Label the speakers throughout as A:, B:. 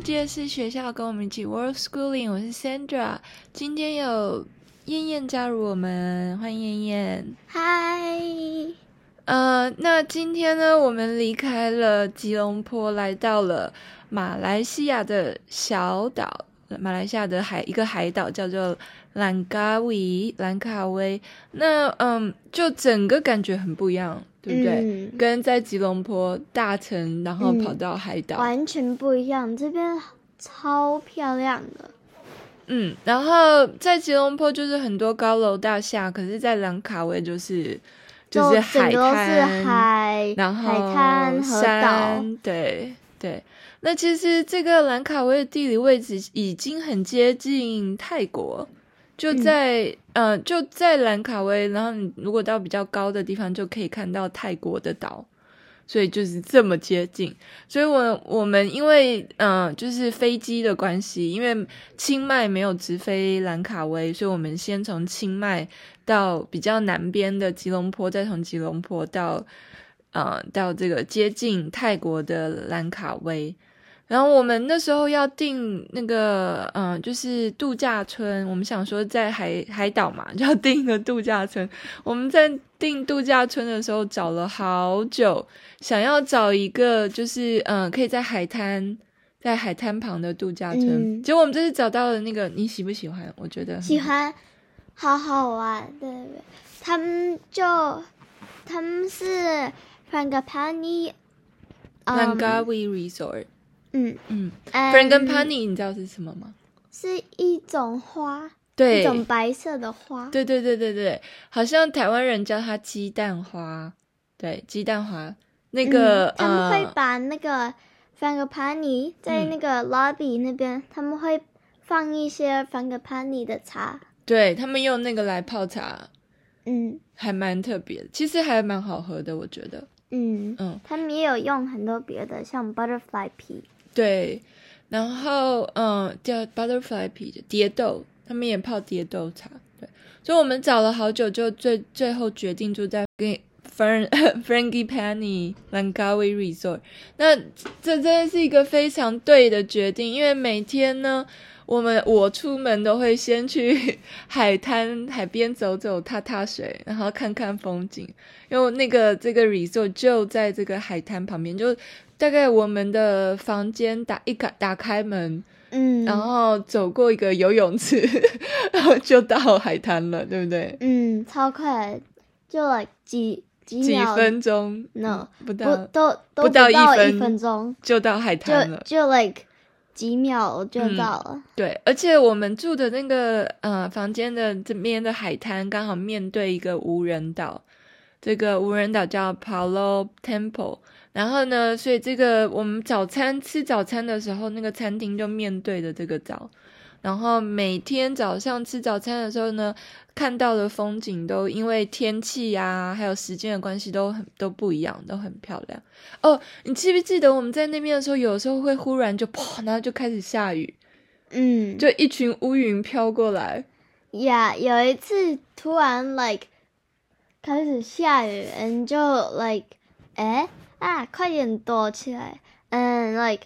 A: 世界是学校，跟我们一起 World Schooling。我是 Sandra，今天有燕燕加入我们，欢迎燕燕。
B: 嗨，
A: 呃，那今天呢，我们离开了吉隆坡，来到了马来西亚的小岛，马来西亚的海一个海岛叫做兰卡威，兰卡威。那嗯，就整个感觉很不一样。对不对？嗯、跟在吉隆坡大城，然后跑到海岛，
B: 嗯、完全不一样。这边超漂亮的。
A: 嗯，然后在吉隆坡就是很多高楼大厦，可是，在兰卡威就是就是海滩，
B: 海，
A: 然后
B: 海滩和岛。
A: 对对，那其实这个兰卡威的地理位置已经很接近泰国。就在嗯、呃，就在兰卡威，然后你如果到比较高的地方，就可以看到泰国的岛，所以就是这么接近。所以我我们因为嗯、呃，就是飞机的关系，因为清迈没有直飞兰卡威，所以我们先从清迈到比较南边的吉隆坡，再从吉隆坡到呃到这个接近泰国的兰卡威。然后我们那时候要订那个，嗯，就是度假村。我们想说在海海岛嘛，就要订一个度假村。我们在订度假村的时候找了好久，想要找一个就是，嗯，可以在海滩，在海滩旁的度假村。嗯、结果我们这次找到了那个，你喜不喜欢？我觉得
B: 喜欢，好好玩。对对，他们就他们是 Frangipani
A: Langkawi Resort。
B: 嗯
A: 嗯，Frangipani 你知道是什么吗？
B: 是一种花，
A: 对，
B: 一种白色的花。
A: 对对对对对，好像台湾人叫它鸡蛋花，对，鸡蛋花。那个、
B: 嗯、他们会把那个 Frangipani 在那个 lobby 那边，嗯、他们会放一些 Frangipani 的茶。
A: 对，他们用那个来泡茶，
B: 嗯，
A: 还蛮特别的，其实还蛮好喝的，我觉得。
B: 嗯嗯，他们也有用很多别的，像 Butterfly pea。
A: 对，然后嗯，叫 butterfly pea 蝶豆，他们也泡蝶豆茶。对，所以我们找了好久，就最最后决定住在 Frangipani Langkawi Resort。那这真的是一个非常对的决定，因为每天呢，我们我出门都会先去 海滩海边走走、踏踏水，然后看看风景，因为那个这个 resort 就在这个海滩旁边，就。大概我们的房间打一开打开门，嗯，然后走过一个游泳池，然 后就到海滩了，对不对？
B: 嗯，超快，就几几
A: 几分钟
B: ，no，
A: 不到，
B: 不都都
A: 不到一分，
B: 分钟
A: 就到海滩了，
B: 就就 like 几秒就到了。
A: 嗯。对，而且我们住的那个呃房间的这边的海滩刚好面对一个无人岛，这个无人岛叫 Paulo Temple。然后呢，所以这个我们早餐吃早餐的时候，那个餐厅就面对着这个岛。然后每天早上吃早餐的时候呢，看到的风景都因为天气啊，还有时间的关系都很都不一样，都很漂亮。哦，你记不记得我们在那边的时候，有时候会忽然就砰，然后就开始下雨，
B: 嗯，
A: 就一群乌云飘过来。
B: 呀，yeah, 有一次突然 like 开始下雨，and 就 like 哎。啊，快点躲起来！嗯，like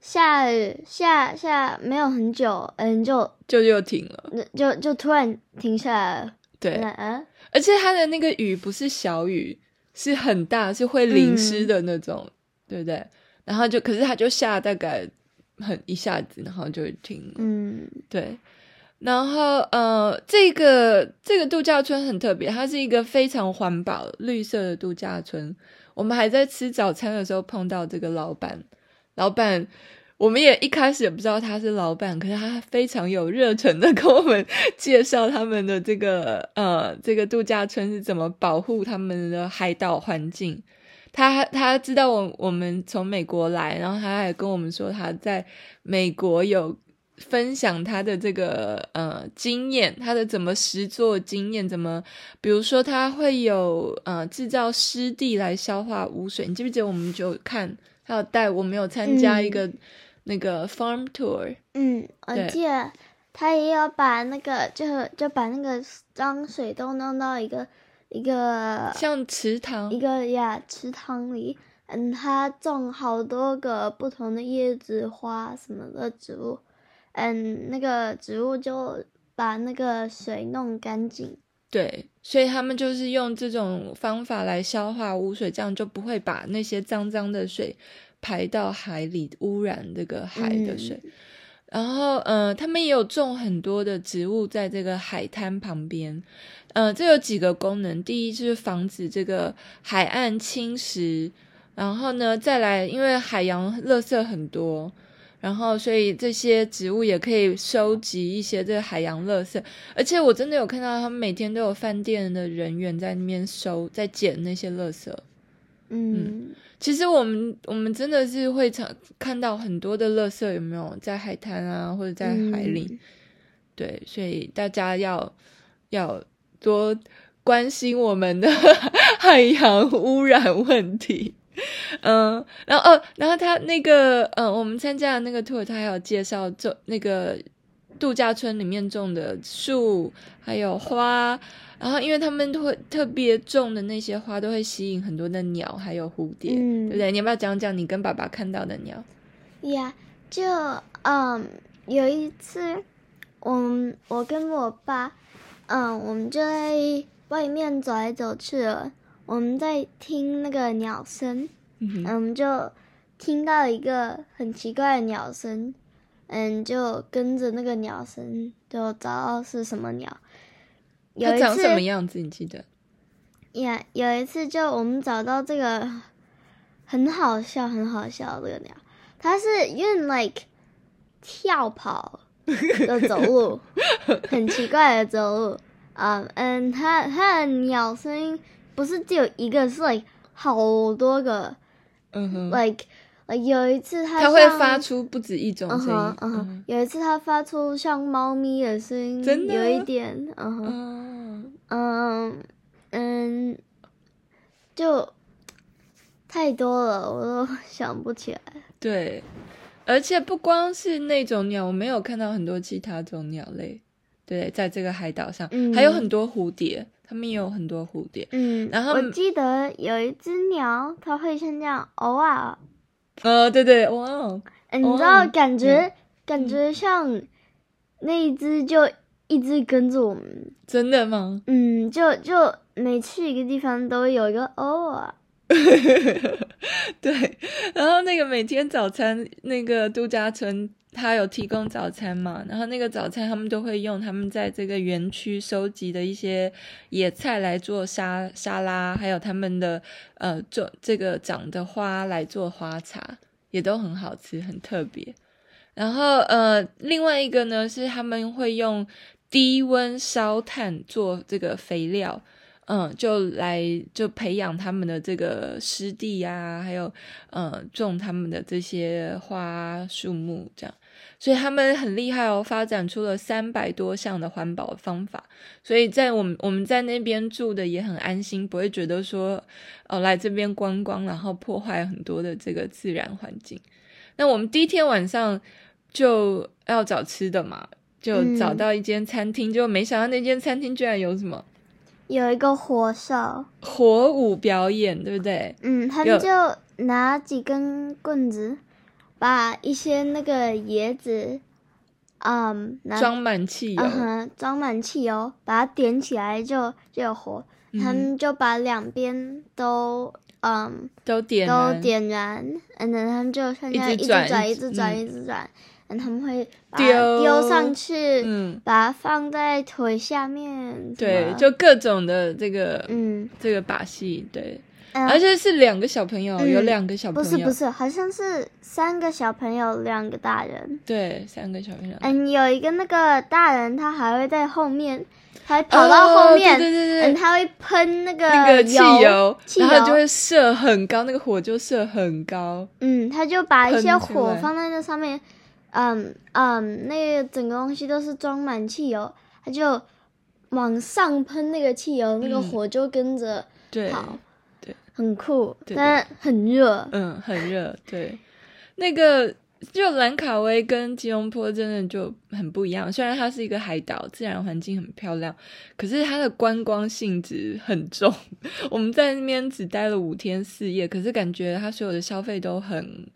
B: 下雨下下没有很久，嗯，就
A: 就又停了，
B: 就就突然停下来了。
A: 对，嗯，而且它的那个雨不是小雨，是很大，是会淋湿的那种，嗯、对不对？然后就，可是它就下大概很一下子，然后就停了。
B: 嗯，
A: 对。然后，呃，这个这个度假村很特别，它是一个非常环保、绿色的度假村。我们还在吃早餐的时候碰到这个老板，老板，我们也一开始也不知道他是老板，可是他非常有热忱的 跟我们介绍他们的这个呃这个度假村是怎么保护他们的海岛环境。他他知道我我们从美国来，然后他还跟我们说他在美国有。分享他的这个呃经验，他的怎么实作经验，怎么比如说他会有呃制造湿地来消化污水。你记不记得我们就看他有带我们有参加一个、嗯、那个 farm tour？
B: 嗯，我记得对他也有把那个就就把那个脏水都弄到一个一个
A: 像池塘
B: 一个呀池塘里。嗯，他种好多个不同的叶子、花什么的植物，嗯，那个植物就把那个水弄干净。
A: 对，所以他们就是用这种方法来消化污水，这样就不会把那些脏脏的水排到海里，污染这个海的水。嗯、然后，呃，他们也有种很多的植物在这个海滩旁边。呃，这有几个功能，第一就是防止这个海岸侵蚀。然后呢，再来，因为海洋垃圾很多，然后所以这些植物也可以收集一些这个海洋垃圾。而且我真的有看到他们每天都有饭店的人员在那边收，在捡那些垃圾。
B: 嗯，
A: 嗯，其实我们我们真的是会常看到很多的垃圾，有没有在海滩啊，或者在海里？嗯、对，所以大家要要多关心我们的 海洋污染问题。嗯，然后哦，然后他那个，嗯，我们参加的那个 tour，他还有介绍种那个度假村里面种的树，还有花，然后因为他们会特别种的那些花，都会吸引很多的鸟，还有蝴蝶，嗯、对不对？你要不要讲讲你跟爸爸看到的鸟？
B: 呀、yeah，就嗯，有一次，我我跟我爸，嗯，我们就在外面走来走去了。我们在听那个鸟声，嗯，我们，就听到一个很奇怪的鸟声，嗯，就跟着那个鸟声，就找到是什么鸟。有一次，
A: 什么样子？你记得？
B: 呀，有一次就我们找到这个很好笑、很好笑的这个鸟，它是用 like 跳跑的走路，很奇怪的走路，嗯嗯，它它的鸟声音。不是只有一个，是 like 好多个，嗯哼，like like 有一次它
A: 它会发出不止一种声音，嗯哼，
B: 有一次它发出像猫咪的声音，
A: 真的，
B: 有一点，嗯哼，嗯嗯，就太多了，我都想不起来。
A: 对，而且不光是那种鸟，我没有看到很多其他种鸟类，对，在这个海岛上，嗯，还有很多蝴蝶。他们也有很多蝴蝶，
B: 嗯，然后我记得有一只鸟，它会像这样，偶尔，
A: 呃，对对，哇哦，
B: 你知道，感觉、嗯、感觉像那一只就一直跟着我们，
A: 真的吗？
B: 嗯，就就每去一个地方都有一个偶尔，
A: 对，然后那个每天早餐那个度假村。他有提供早餐嘛？然后那个早餐他们都会用他们在这个园区收集的一些野菜来做沙沙拉，还有他们的呃做这个长的花来做花茶，也都很好吃，很特别。然后呃，另外一个呢是他们会用低温烧炭做这个肥料，嗯，就来就培养他们的这个湿地啊，还有呃种他们的这些花树木这样。所以他们很厉害哦，发展出了三百多项的环保方法。所以在我们我们在那边住的也很安心，不会觉得说哦来这边观光，然后破坏很多的这个自然环境。那我们第一天晚上就要找吃的嘛，就找到一间餐厅，就没想到那间餐厅居然有什么，
B: 有一个火烧
A: 火舞表演，对不对？
B: 嗯，他们就拿几根棍子。把一些那个椰子，嗯，
A: 装满汽油，
B: 嗯，装满汽油，把它点起来就就有火。嗯、他们就把两边都，嗯，
A: 都点
B: 都点燃，嗯，然后他们就现在一直转，一直转，一直转，他们会丢丢上去，嗯，把它放在腿下面，
A: 对，就各种的这个，嗯，这个把戏，对。嗯、而且是两个小朋友，嗯、有两个小朋友，
B: 不是不是，好像是三个小朋友，两个大人。
A: 对，三个小朋友。
B: 嗯，有一个那个大人，他还会在后面，他跑到后面，哦、对对对，嗯，他会喷那个
A: 那个汽油，汽油，然后就会射很高，那个火就射很高。
B: 嗯，他就把一些火放在那上面，嗯嗯，那个整个东西都是装满汽油，他就往上喷那个汽油，嗯、那个火就跟着跑。
A: 对
B: 很酷，但很热。
A: 嗯，很热。对，那个就兰卡威跟吉隆坡真的就很不一样。虽然它是一个海岛，自然环境很漂亮，可是它的观光性质很重。我们在那边只待了五天四夜，可是感觉它所有的消费都很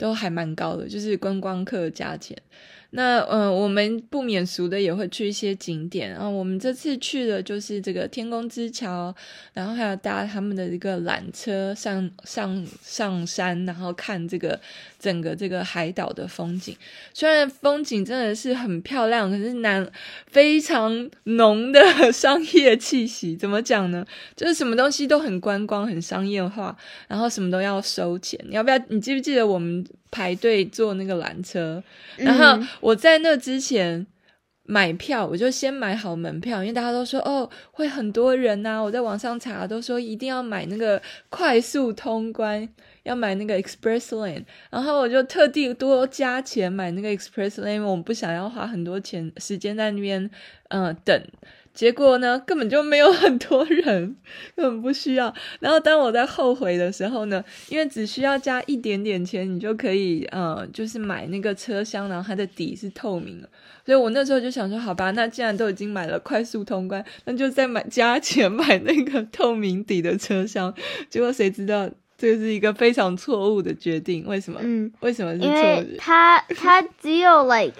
A: 都还蛮高的，就是观光客价钱。那嗯、我们不免俗的也会去一些景点啊。我们这次去的就是这个天空之桥，然后还有搭他们的一个缆车上上上山，然后看这个整个这个海岛的风景。虽然风景真的是很漂亮，可是南非常浓的 商业气息。怎么讲呢？就是什么东西都很观光、很商业化，然后什么都要收钱。你要不要？你记不记得我们排队坐那个缆车，然后？我在那之前买票，我就先买好门票，因为大家都说哦会很多人呐、啊。我在网上查都说一定要买那个快速通关，要买那个 Express Lane，然后我就特地多加钱买那个 Express Lane，我不想要花很多钱时间在那边嗯、呃、等。结果呢，根本就没有很多人，根本不需要。然后当我在后悔的时候呢，因为只需要加一点点钱，你就可以，呃，就是买那个车厢，然后它的底是透明的。所以我那时候就想说，好吧，那既然都已经买了快速通关，那就再买加钱买那个透明底的车厢。结果谁知道这是一个非常错误的决定？为什么？嗯，为什么是错的？
B: 因为它它只有 like。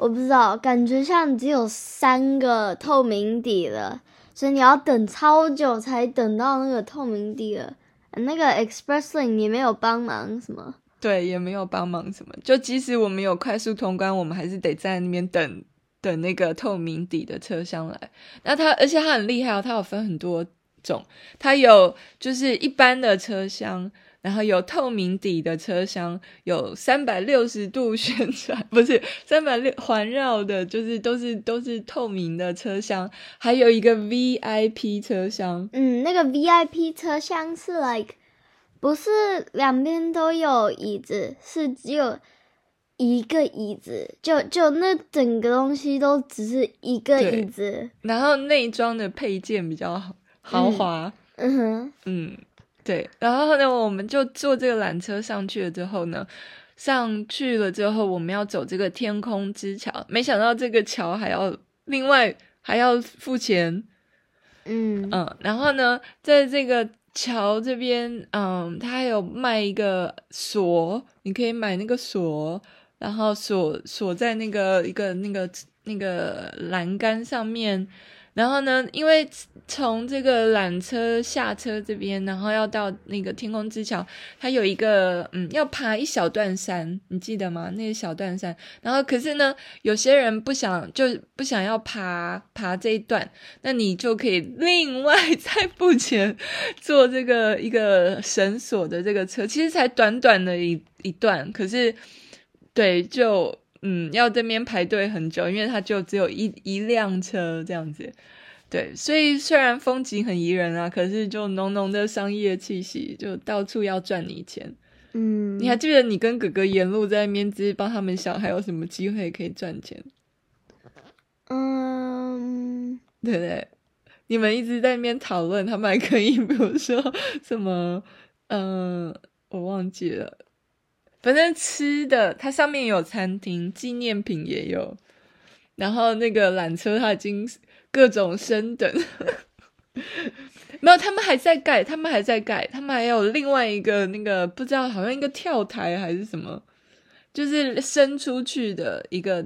B: 我不知道，感觉像只有三个透明底了，所以你要等超久才等到那个透明底了。那个 Express Lane 也没有帮忙什么，
A: 对，也没有帮忙什么。就即使我们有快速通关，我们还是得在那边等等那个透明底的车厢来。那它，而且它很厉害哦，它有分很多种，它有就是一般的车厢。然后有透明底的车厢，有三百六十度旋转，不是三百六环绕的，就是都是都是透明的车厢，还有一个 VIP 车厢。
B: 嗯，那个 VIP 车厢是 like 不是两边都有椅子，是只有一个椅子，就就那整个东西都只是一个椅子。
A: 然后内装的配件比较豪华。
B: 嗯，嗯哼，
A: 嗯。对，然后呢，我们就坐这个缆车上去了之后呢，上去了之后，我们要走这个天空之桥，没想到这个桥还要另外还要付钱，
B: 嗯
A: 嗯，然后呢，在这个桥这边，嗯，他还有卖一个锁，你可以买那个锁，然后锁锁在那个一个那个那个栏杆上面。然后呢，因为从这个缆车下车这边，然后要到那个天空之桥，它有一个嗯，要爬一小段山，你记得吗？那个小段山。然后可是呢，有些人不想，就不想要爬爬这一段，那你就可以另外再付钱坐这个 一个绳索的这个车，其实才短短的一一段，可是对，就。嗯，要这边排队很久，因为它就只有一一辆车这样子，对，所以虽然风景很宜人啊，可是就浓浓的商业气息，就到处要赚你钱。
B: 嗯，
A: 你还记得你跟哥哥沿路在那边，只是帮他们想还有什么机会可以赚钱？
B: 嗯，
A: 对不对？你们一直在那边讨论，他们还可以，比如说什么，嗯，我忘记了。反正吃的，它上面有餐厅，纪念品也有。然后那个缆车，它已经各种升等，没有，他们还在盖，他们还在盖，他们还有另外一个那个不知道，好像一个跳台还是什么，就是伸出去的一个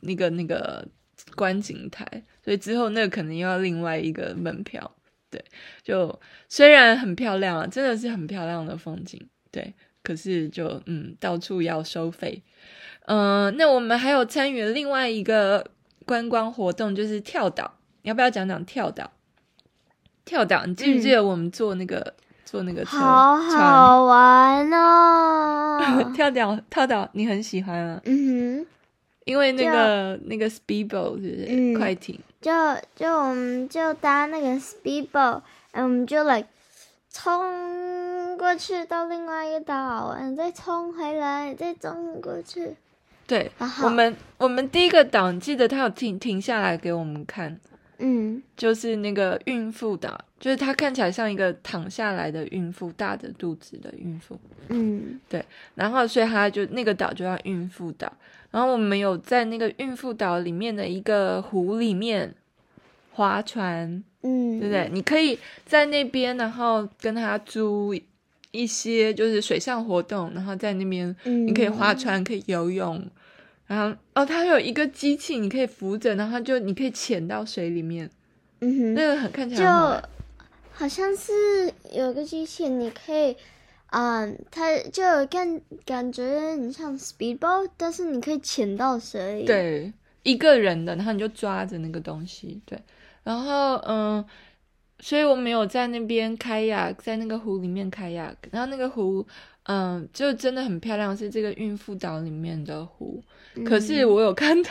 A: 那个那个观景台，所以之后那个可能又要另外一个门票。对，就虽然很漂亮啊，真的是很漂亮的风景，对。可是就嗯，到处要收费，嗯、呃，那我们还有参与另外一个观光活动，就是跳岛。你要不要讲讲跳岛？跳岛，你记不记得我们坐那个、嗯、坐那个车？
B: 好好玩哦！
A: 跳岛，跳岛，你很喜欢啊？
B: 嗯哼，
A: 因为那个那个 speedboat 是不是、嗯、快艇？
B: 就就我们就搭那个 speedboat，然后我们就来冲。过去到另外一个岛，嗯，再冲回来，再冲过去。
A: 对，我们我们第一个岛，记得他有停停下来给我们看，
B: 嗯，
A: 就是那个孕妇岛，就是它看起来像一个躺下来的孕妇，大着肚子的孕妇。
B: 嗯，
A: 对。然后所以它就那个岛就叫孕妇岛。然后我们有在那个孕妇岛里面的一个湖里面划船，
B: 嗯，
A: 对不对？你可以在那边，然后跟他租一些就是水上活动，然后在那边你可以划船，可以游泳。嗯然后哦，它有一个机器，你可以扶着，然后就你可以潜到水里面。
B: 嗯哼，
A: 那个很看起来
B: 就好像是有个机器，你可以，嗯，它就感感觉你像 speedboat，但是你可以潜到水里。
A: 对，一个人的，然后你就抓着那个东西。对，然后嗯，所以我没有在那边开亚，在那个湖里面开亚，然后那个湖。嗯，就真的很漂亮，是这个孕妇岛里面的湖。嗯、可是我有看到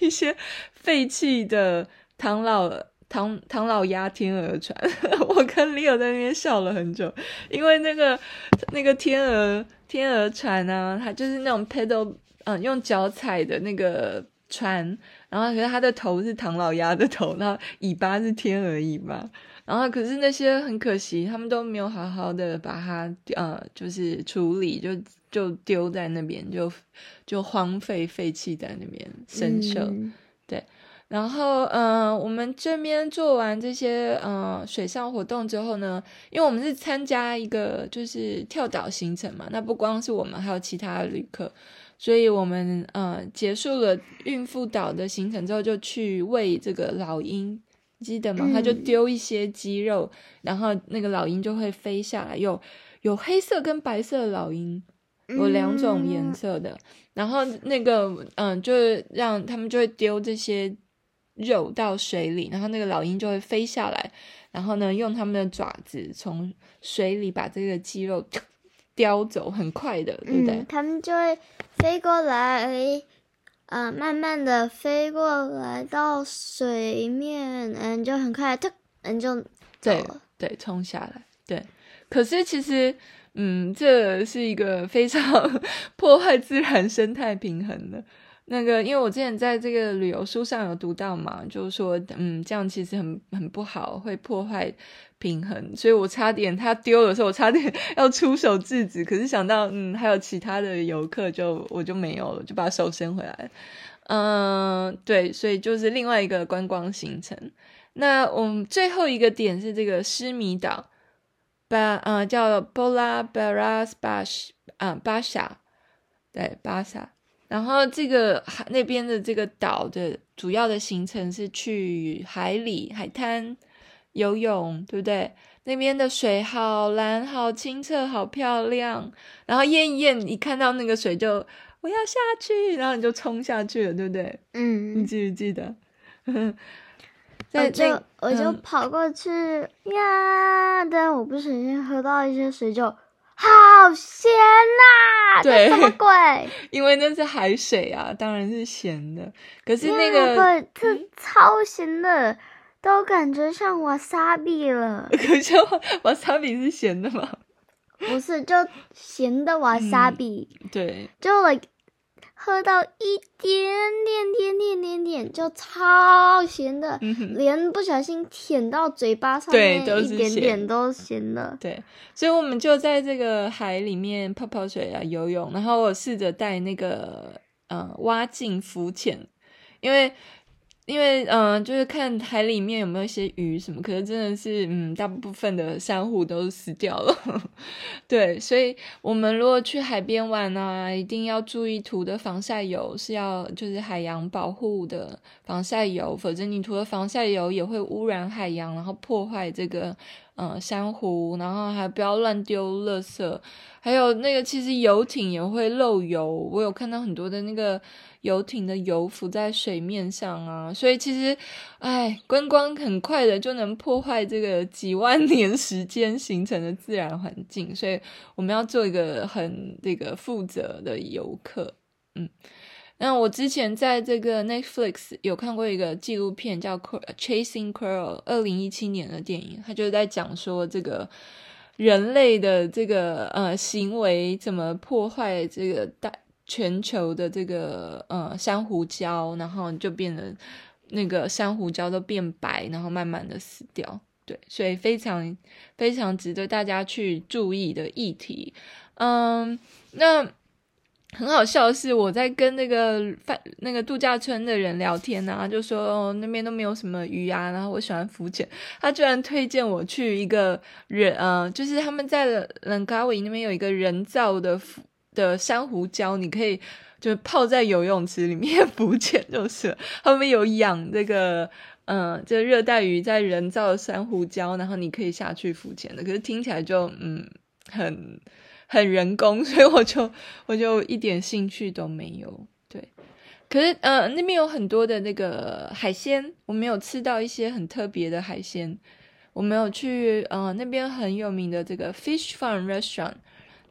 A: 一些废弃的唐老唐唐老鸭天鹅船，我跟 Leo 在那边笑了很久，因为那个那个天鹅天鹅船啊，它就是那种 pedal，嗯，用脚踩的那个船，然后可是它的头是唐老鸭的头，然后尾巴是天鹅尾巴。然后，可是那些很可惜，他们都没有好好的把它呃，就是处理，就就丢在那边，就就荒废废弃在那边生锈。嗯、对，然后呃，我们这边做完这些呃水上活动之后呢，因为我们是参加一个就是跳岛行程嘛，那不光是我们，还有其他的旅客，所以我们呃结束了孕妇岛的行程之后，就去喂这个老鹰。记得吗？他就丢一些鸡肉，嗯、然后那个老鹰就会飞下来。有有黑色跟白色的老鹰，有两种颜色的。嗯、然后那个嗯，就是让他们就会丢这些肉到水里，然后那个老鹰就会飞下来，然后呢，用他们的爪子从水里把这个鸡肉叼走，很快的，对不对？
B: 嗯、他们就会飞过来。嗯、呃，慢慢的飞过来到水面，嗯，就很快，突，嗯，就
A: 对对冲下来，对。可是其实，嗯，这是一个非常 破坏自然生态平衡的。那个，因为我之前在这个旅游书上有读到嘛，就是说，嗯，这样其实很很不好，会破坏平衡。所以我差点他丢的时候，我差点 要出手制止，可是想到，嗯，还有其他的游客就，我就没有了，就把手伸回来。嗯，对，所以就是另外一个观光行程。那我们最后一个点是这个狮迷岛，巴，呃，叫波拉巴拉斯巴什，啊，巴沙，对，巴沙。然后这个海那边的这个岛的主要的行程是去海里海滩游泳，对不对？那边的水好蓝、好清澈、好漂亮。然后燕燕一看到那个水就我要下去，然后你就冲下去了，对不对？嗯，你记不记得？
B: 在我就我就跑过去、嗯、呀，但我不小心喝到一些水就。好咸呐！
A: 这，
B: 什么鬼？
A: 因为那是海水啊，当然是咸的。可是那个，
B: 对，这超咸的，嗯、都感觉像瓦萨比了。
A: 可是瓦萨比是咸的吗？
B: 不是，就咸的瓦萨比。
A: 对，
B: 就 like。喝到一点点点点点点就超咸的，嗯、连不小心舔到嘴巴上面一点点都咸的。
A: 对，所以我们就在这个海里面泡泡水啊，游泳，然后我试着带那个呃蛙镜浮潜，因为。因为嗯、就是看海里面有没有一些鱼什么，可是真的是嗯，大部分的珊瑚都死掉了。对，所以我们如果去海边玩啊，一定要注意涂的防晒油是要就是海洋保护的防晒油，否则你涂的防晒油也会污染海洋，然后破坏这个嗯珊瑚，然后还不要乱丢垃圾。还有那个，其实游艇也会漏油，我有看到很多的那个游艇的油浮在水面上啊，所以其实，哎，观光很快的就能破坏这个几万年时间形成的自然环境，所以我们要做一个很这个负责的游客。嗯，那我之前在这个 Netflix 有看过一个纪录片叫《Chasing Coral》，二零一七年的电影，它就是在讲说这个。人类的这个呃行为怎么破坏这个大全球的这个呃珊瑚礁，然后就变得那个珊瑚礁都变白，然后慢慢的死掉。对，所以非常非常值得大家去注意的议题。嗯，那很好笑的是，我在跟那个饭那个度假村的人聊天啊，就说哦，那边都没有什么鱼啊，然后我喜欢浮潜，他居然推荐我去一个人，呃，就是他们在冷卡威那边有一个人造的的珊瑚礁，你可以就泡在游泳池里面 浮潜，就是他们有养这个。嗯，这热带鱼在人造珊瑚礁，然后你可以下去浮潜的。可是听起来就嗯，很很人工，所以我就我就一点兴趣都没有。对，可是呃，那边有很多的那个海鲜，我没有吃到一些很特别的海鲜。我没有去呃那边很有名的这个 Fish Farm Restaurant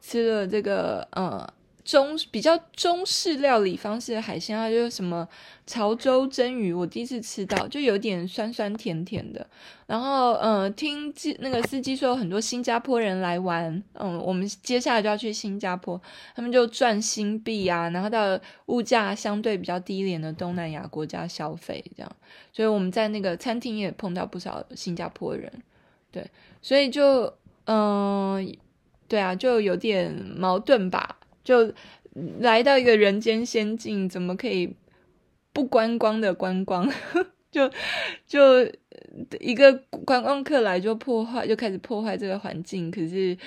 A: 吃了这个呃。中比较中式料理方式的海鲜啊，就是什么潮州蒸鱼，我第一次吃到，就有点酸酸甜甜的。然后，嗯，听那个司机说很多新加坡人来玩，嗯，我们接下来就要去新加坡，他们就赚新币啊，然后到物价相对比较低廉的东南亚国家消费，这样。所以我们在那个餐厅也碰到不少新加坡人，对，所以就，嗯，对啊，就有点矛盾吧。就来到一个人间仙境，怎么可以不观光的观光？就就一个观光客来就破坏，就开始破坏这个环境。可是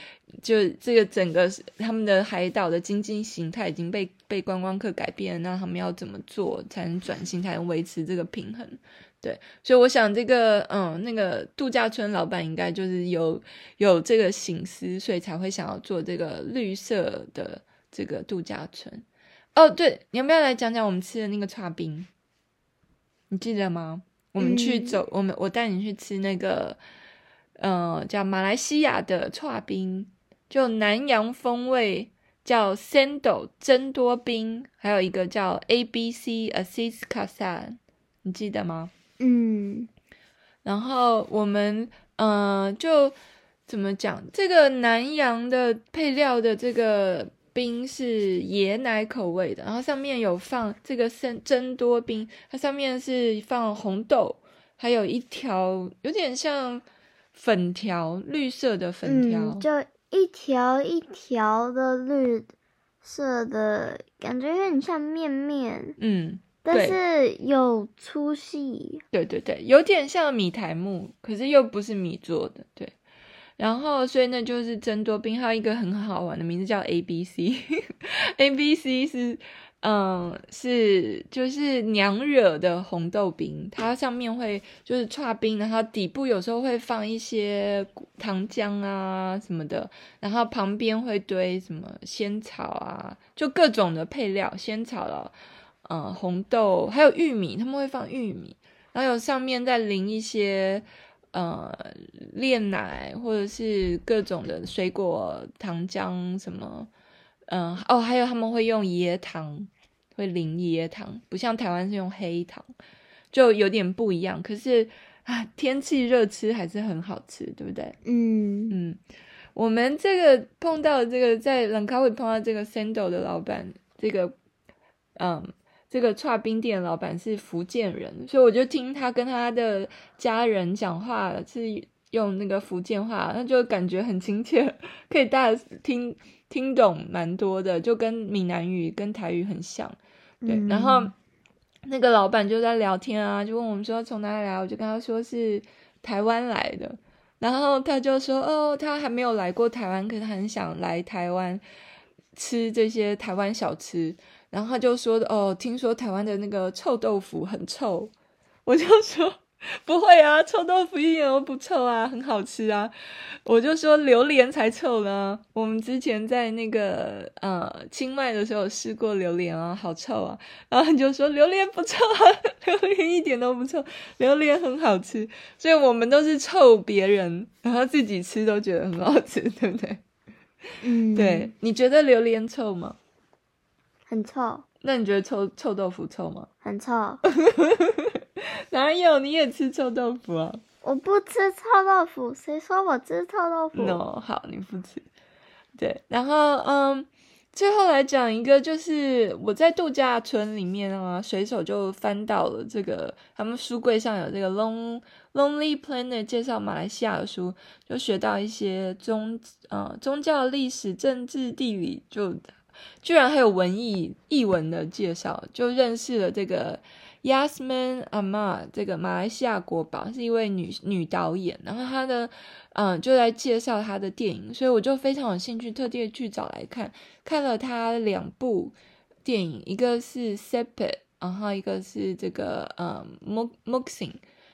A: 就这个整个他们的海岛的经济形态已经被被观光客改变了，那他们要怎么做才能转型，才能维持这个平衡？对，所以我想这个嗯，那个度假村老板应该就是有有这个心思，所以才会想要做这个绿色的。这个度假村哦，对，你要不要来讲讲我们吃的那个剉冰？你记得吗？我们去走，嗯、我们我带你去吃那个，呃，叫马来西亚的剉冰，就南洋风味，叫 Sendo 珍多冰，还有一个叫 ABC Asis Kasar，你记得吗？
B: 嗯，
A: 然后我们呃，就怎么讲这个南洋的配料的这个。冰是椰奶口味的，然后上面有放这个生珍多冰，它上面是放红豆，还有一条有点像粉条，绿色的粉条，
B: 嗯，就一条一条的绿色的，感觉有点像面面，
A: 嗯，
B: 但是有粗细，
A: 对对对，有点像米苔木，可是又不是米做的，对。然后，所以那就是真多冰，还有一个很好玩的名字叫 A B C，A B C 是，嗯，是就是娘惹的红豆冰，它上面会就是剉冰，然后底部有时候会放一些糖浆啊什么的，然后旁边会堆什么仙草啊，就各种的配料，仙草了，嗯，红豆还有玉米，他们会放玉米，然后有上面再淋一些。呃，炼奶或者是各种的水果糖浆什么，嗯、呃，哦，还有他们会用椰糖，会淋椰糖，不像台湾是用黑糖，就有点不一样。可是啊，天气热吃还是很好吃，对不对？
B: 嗯
A: 嗯，我们这个碰到这个在冷卡威碰到这个 Sando 的老板，这个嗯。这个剉冰店老板是福建人，所以我就听他跟他的家人讲话是用那个福建话，那就感觉很亲切，可以大听听懂蛮多的，就跟闽南语跟台语很像。对，嗯、然后那个老板就在聊天啊，就问我们说从哪里来，我就跟他说是台湾来的，然后他就说哦，他还没有来过台湾，可是他很想来台湾吃这些台湾小吃。然后他就说：“哦，听说台湾的那个臭豆腐很臭。”我就说：“不会啊，臭豆腐一点都不臭啊，很好吃啊。”我就说：“榴莲才臭呢。我们之前在那个呃清迈的时候试过榴莲啊，好臭啊。”然后他就说：“榴莲不臭啊，榴莲一点都不臭，榴莲很好吃。”所以我们都是臭别人，然后自己吃都觉得很好吃，对不对？
B: 嗯，
A: 对，你觉得榴莲臭吗？
B: 很臭，
A: 那你觉得臭臭豆腐臭吗？
B: 很臭，
A: 哪有？你也吃臭豆腐啊？
B: 我不吃臭豆腐，谁说我吃臭豆腐
A: ？no，好，你不吃。对，然后嗯，最后来讲一个，就是我在度假村里面啊，随手就翻到了这个，他们书柜上有这个《Lon Lonely Planet》介绍马来西亚的书，就学到一些宗呃宗教历史、政治、地理，就居然还有文艺译文的介绍，就认识了这个。Yasmin Aman 这个马来西亚国宝是一位女女导演，然后她的嗯就在介绍她的电影，所以我就非常有兴趣，特地去找来看，看了她两部电影，一个是 Separate 然后一个是这个嗯 Muxing。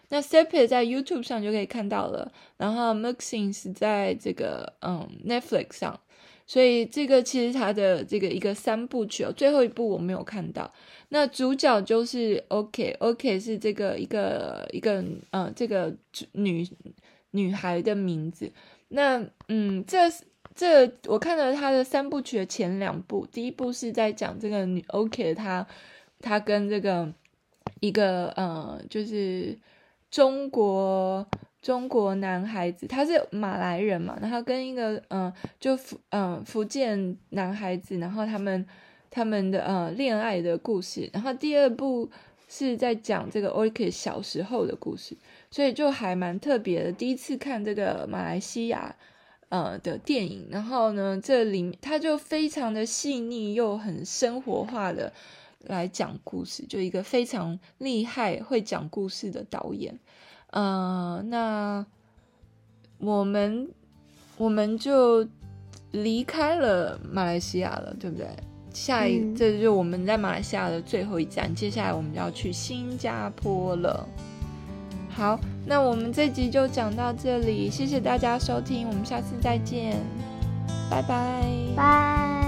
A: 那 Separate 在 YouTube 上就可以看到了，然后 Muxing 是在这个嗯 Netflix 上，所以这个其实它的这个一个三部曲哦，最后一部我没有看到。那主角就是 OK，OK 是这个一个一个呃这个女女孩的名字。那嗯，这这我看了他的三部曲的前两部，第一部是在讲这个女 OK，她她跟这个一个呃就是中国中国男孩子，他是马来人嘛，然后跟一个嗯、呃、就福嗯、呃、福建男孩子，然后他们。他们的呃恋爱的故事，然后第二部是在讲这个 Orchid 小时候的故事，所以就还蛮特别的。第一次看这个马来西亚呃的电影，然后呢，这里他就非常的细腻又很生活化的来讲故事，就一个非常厉害会讲故事的导演。呃，那我们我们就离开了马来西亚了，对不对？下一，这就是我们在马来西亚的最后一站，嗯、接下来我们就要去新加坡了。好，那我们这集就讲到这里，谢谢大家收听，我们下次再见，拜拜，
B: 拜。